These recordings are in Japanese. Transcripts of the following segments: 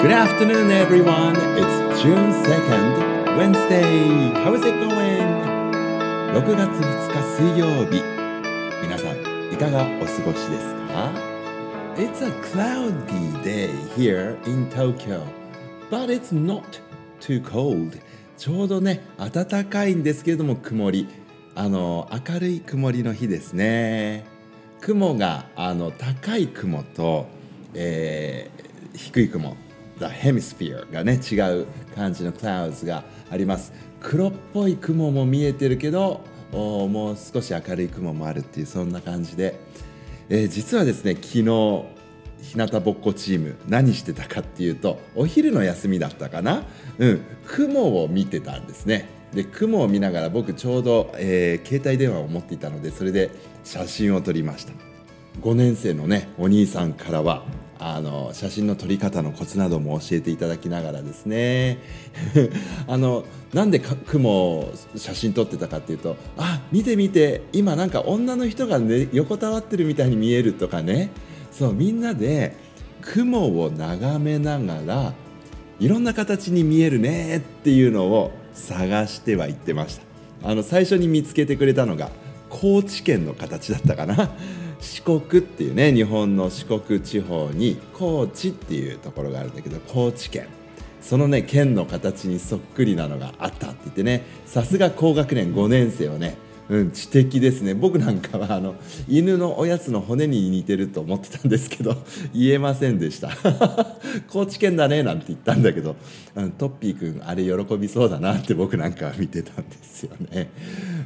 Good afternoon, everyone. It's June 2nd, Wednesday. How is it going? 6月2日水曜日。皆さん、いかがお過ごしですか It's a cloudy day here in Tokyo, but it's not too cold. ちょうどね、暖かいんですけれども、曇り。あの、明るい曇りの日ですね。雲が、あの、高い雲と、えー低い雲 The Hemisphere がね違う感じの clouds があります。黒っぽい雲も見えてるけどもう少し明るい雲もあるっていうそんな感じで、えー実はですね昨日日向ぼっこチーム何してたかっていうとお昼の休みだったかな？うん雲を見てたんですね。で雲を見ながら僕ちょうど、えー携帯電話を持っていたのでそれで写真を撮りました。5年生のねお兄さんからはあの写真の撮り方のコツなども教えていただきながらですね。あのなんで雲を写真撮ってたかっていうとあ見て見て今なんか女の人が、ね、横たわってるみたいに見えるとかね。そうみんなで雲を眺めながらいろんな形に見えるねっていうのを探しては言ってました。あの最初に見つけてくれたのが高知県の形だったかな。四国っていうね日本の四国地方に高知っていうところがあるんだけど高知県。そのね県の形にそっくりなのがあったって言ってねさすが高学年5年生はねうん、知的ですね。僕なんかはあの犬のおやつの骨に似てると思ってたんですけど 言えませんでした。高知県だねなんて言ったんだけど、うん、トッピーくんあれ喜びそうだなって僕なんかは見てたんですよね、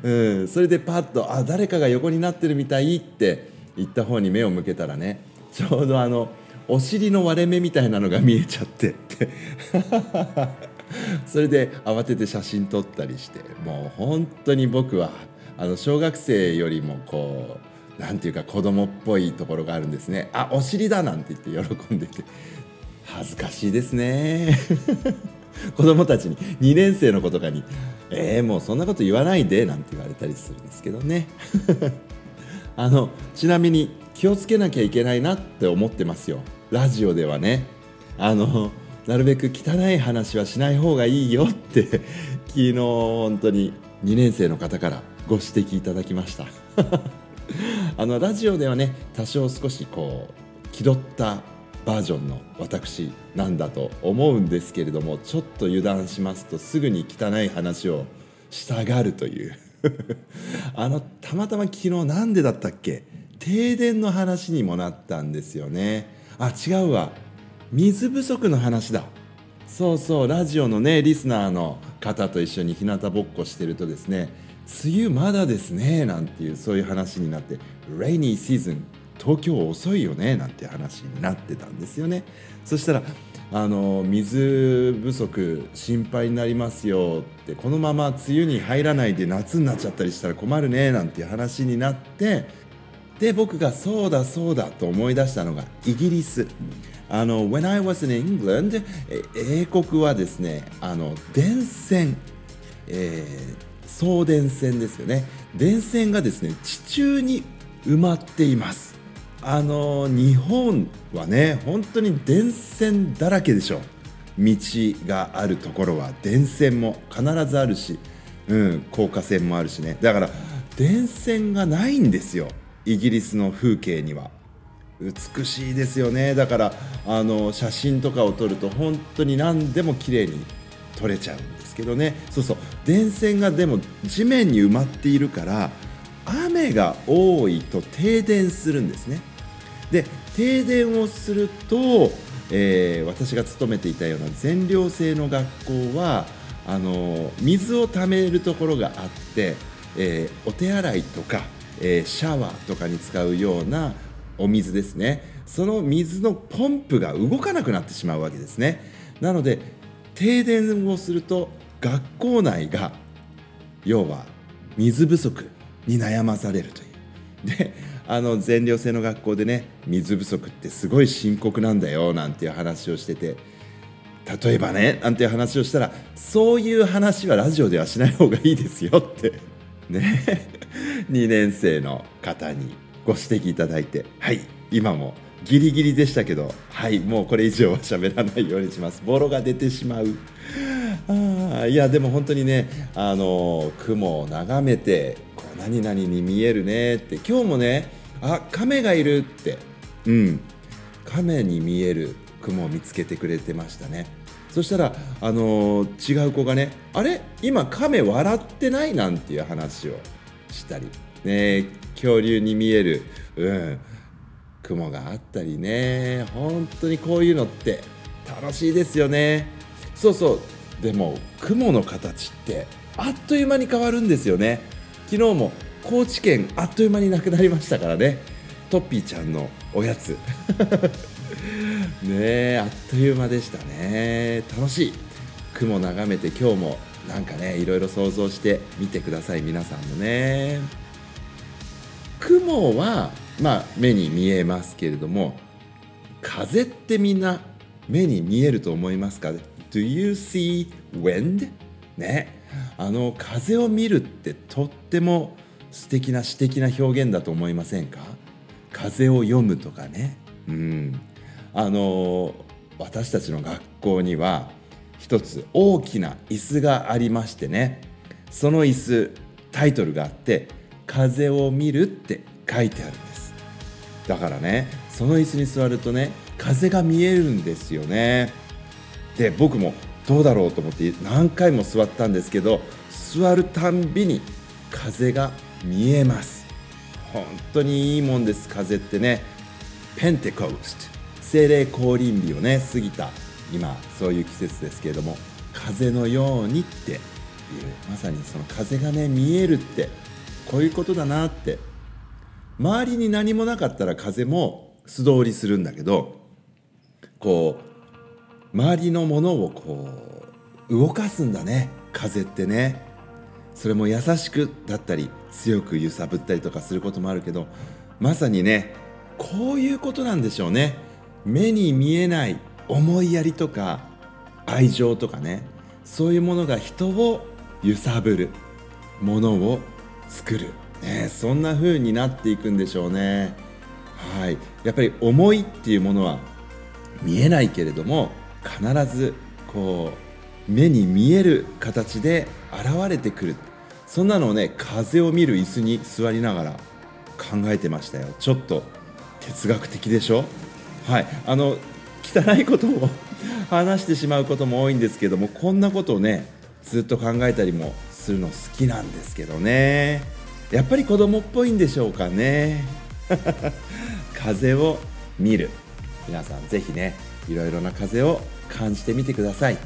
うん、それでパッとあ誰かが横になってるみたいって言った方に目を向けたらねちょうどあのお尻の割れ目みたいなのが見えちゃって。っ てそれで慌てて写真撮ったりしてもう本当に僕はあの小学生よりもこうなんていうか子供っぽいところがあるんですね。あお尻だなんて言って喜んでて恥ずかしいですね。子供たちに2年生の子とかに「えー、もうそんなこと言わないで」なんて言われたりするんですけどね。あのちなみに気をつけなきゃいけないなって思ってますよ。ラジオではね。あのなるべく汚い話はしない方がいいよって昨日本当に2年生の方からご指摘いただきました。あのラジオではね多少少しこう気取ったバージョンの私なんだと思うんですけれどもちょっと油断しますとすぐに汚い話をしたがるという。あのたまたま昨日なんでだったっけ？停電の話にもなったんですよね。あ違うわ。水不足の話だ。そうそうラジオのねリスナーの方と一緒に日向ぼっこしてるとですね梅雨まだですねなんていうそういう話になって「レイニーシーズン東京遅いよね」なんて話になってたんですよね。そしたらあの水不足心配になりますよってこのまま梅雨に入らないで夏になっちゃったりしたら困るねなんていう話になってで僕がそうだそうだと思い出したのがイギリス。あの When I was in England 英国はですねあの電線、えー送電線ですよね。電線がですね地中に埋まっています。あの日本はね本当に電線だらけでしょ。道があるところは電線も必ずあるし、うん、高架線もあるしね。だから電線がないんですよ。イギリスの風景には。美しいですよね。だからあの写真とかを撮ると本当に何でも綺麗に撮れちゃうんですけどね。そうそう。電線がでも地面に埋まっているから雨が多いと停電するんですね。で停電をすると、えー私が勤めていたような全寮制の学校はあの水を貯めるところがあって、えーお手洗いとか、えーシャワーとかに使うようなお水ですね。その水のポンプが動かなくなってしまうわけですね。なので停電をすると学校内が要は水不足に悩まされるという。であの全寮制の学校でね水不足ってすごい深刻なんだよなんていう話をしてて。例えばねなんていう話をしたらそういう話はラジオではしない方がいいですよってね。2年生の方にご指摘いただいてはい今もギリギリでしたけどはいもうこれ以上は喋らないようにします。ボロが出てしまう。あいやでも本当にねあの雲を眺めて何々に見えるねって。今日もねあ亀がいるって。うん。亀に見える雲を見つけてくれてましたね。そしたら、あのー、違う子がね「あれ？今亀笑ってない?」なんていう話をしたり、ね、恐竜に見える、うん、雲があったりね。本当にこういうのって楽しいですよね。そうそう。でも雲の形ってあっという間に変わるんですよね。昨日も高知県あっという間になくなりましたからね。トッピーちゃんのおやつ。ねえあっという間でしたね。楽しい。雲眺めて今日もなんかねいろいろ想像してみてください皆さんもね。雲はまあ目に見えますけれども風ってみんな目に見えると思いますか？Do you see wind? ね。あの風を見るってとっても素敵な詩的な表現だと思いませんか？風を読むとかね。うん。あの私たちの学校には一つ大きな椅子がありましてね。その椅子タイトルがあって「風を見る」って書いてあるんです。だからねその椅子に座るとね風が見えるんですよね。で僕もどうだろうと思って何回も座ったんですけど座るたんびに風が見えます。本当にいいもんです。風ってねペンテコスト精霊降臨日をね過ぎた今そういう季節ですけれども風のようにっていうまさにその風がね見えるってこういうことだなって。周りに何もなかったら風も素通りするんだけどこう周りのものをこう動かすんだね。風ってね。それも優しくだったり強く揺さぶったりとかすることもあるけどまさにねこういうことなんでしょうね。目に見えない思いやりとか愛情とかね。そういうものが人を揺さぶる。ものを作る、ね、そんな風になっていくんでしょうね。はい。やっぱり思いっていうものは見えないけれども必ずこう目に見える形で現れてくる。そんなのをね風を見る椅子に座りながら考えてましたよ。ちょっと哲学的でしょ？はい。あの汚いことを話してしまうことも多いんですけどもこんなことをねずっと考えたりもするの好きなんですけどね。やっぱり子供っぽいんでしょうかね。風を見る。皆さんぜひねいろいろな風を感じてみてください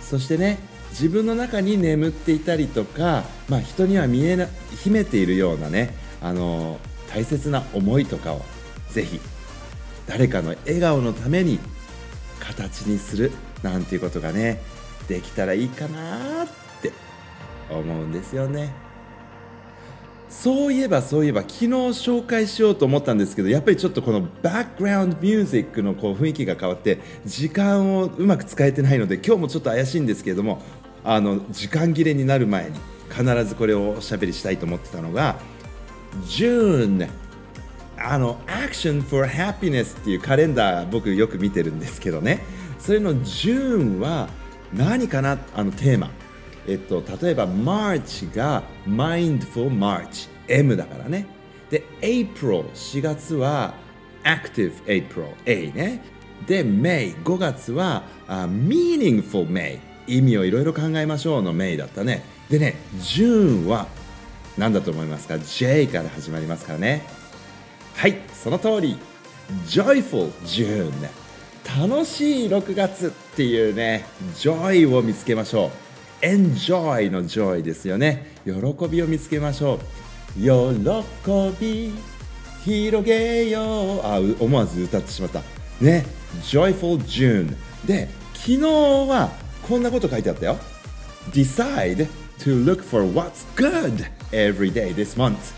そしてね自分の中に眠っていたりとか、まあ、人には見えな秘めているようなねあの大切な思いとかをぜひ誰かの笑顔のために形にするなんていうことがねできたらいいかなって思うんですよね。そういえばそういえば昨日紹介しようと思ったんですけどやっぱりちょっとこのバックグラウンドミュージックのこう雰囲気が変わって時間をうまく使えてないので今日もちょっと怪しいんですけれどもあの時間切れになる前に必ずこれをおしゃべりしたいと思ってたのが June あの Action for Happiness っていうカレンダー僕よく見てるんですけどね。それの June は何かな？あのテーマ。えっと、例えば March が Mindful March M だからね。で April 4月は Active April A ね。で May 5月は、uh, Meaningful May 意味をいろいろ考えましょうの May だったね。でね June は何だと思いますか？J から始まりますからね。はいその通り。Joyful June 楽しい6月っていうね Joy を見つけましょう。Enjoy の joy ですよね喜びを見つけましょう喜び広げようあ思わず歌ってしまったね joyful June で昨日はこんなこと書いてあったよ decide to look for what's good every day this month、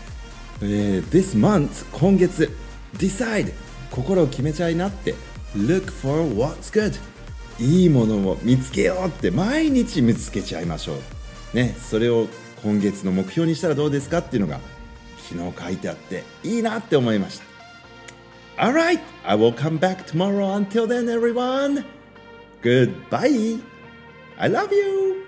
えー、this month 今月 decide 心を決めちゃいなって look for what's good いいものを見つけようって毎日見つけちゃいましょう。ね、それを今月の目標にしたらどうですかっていうのが昨日書いてあっていいなって思いました。Alright, I will come back tomorrow. Until then, everyone, goodbye. I love you.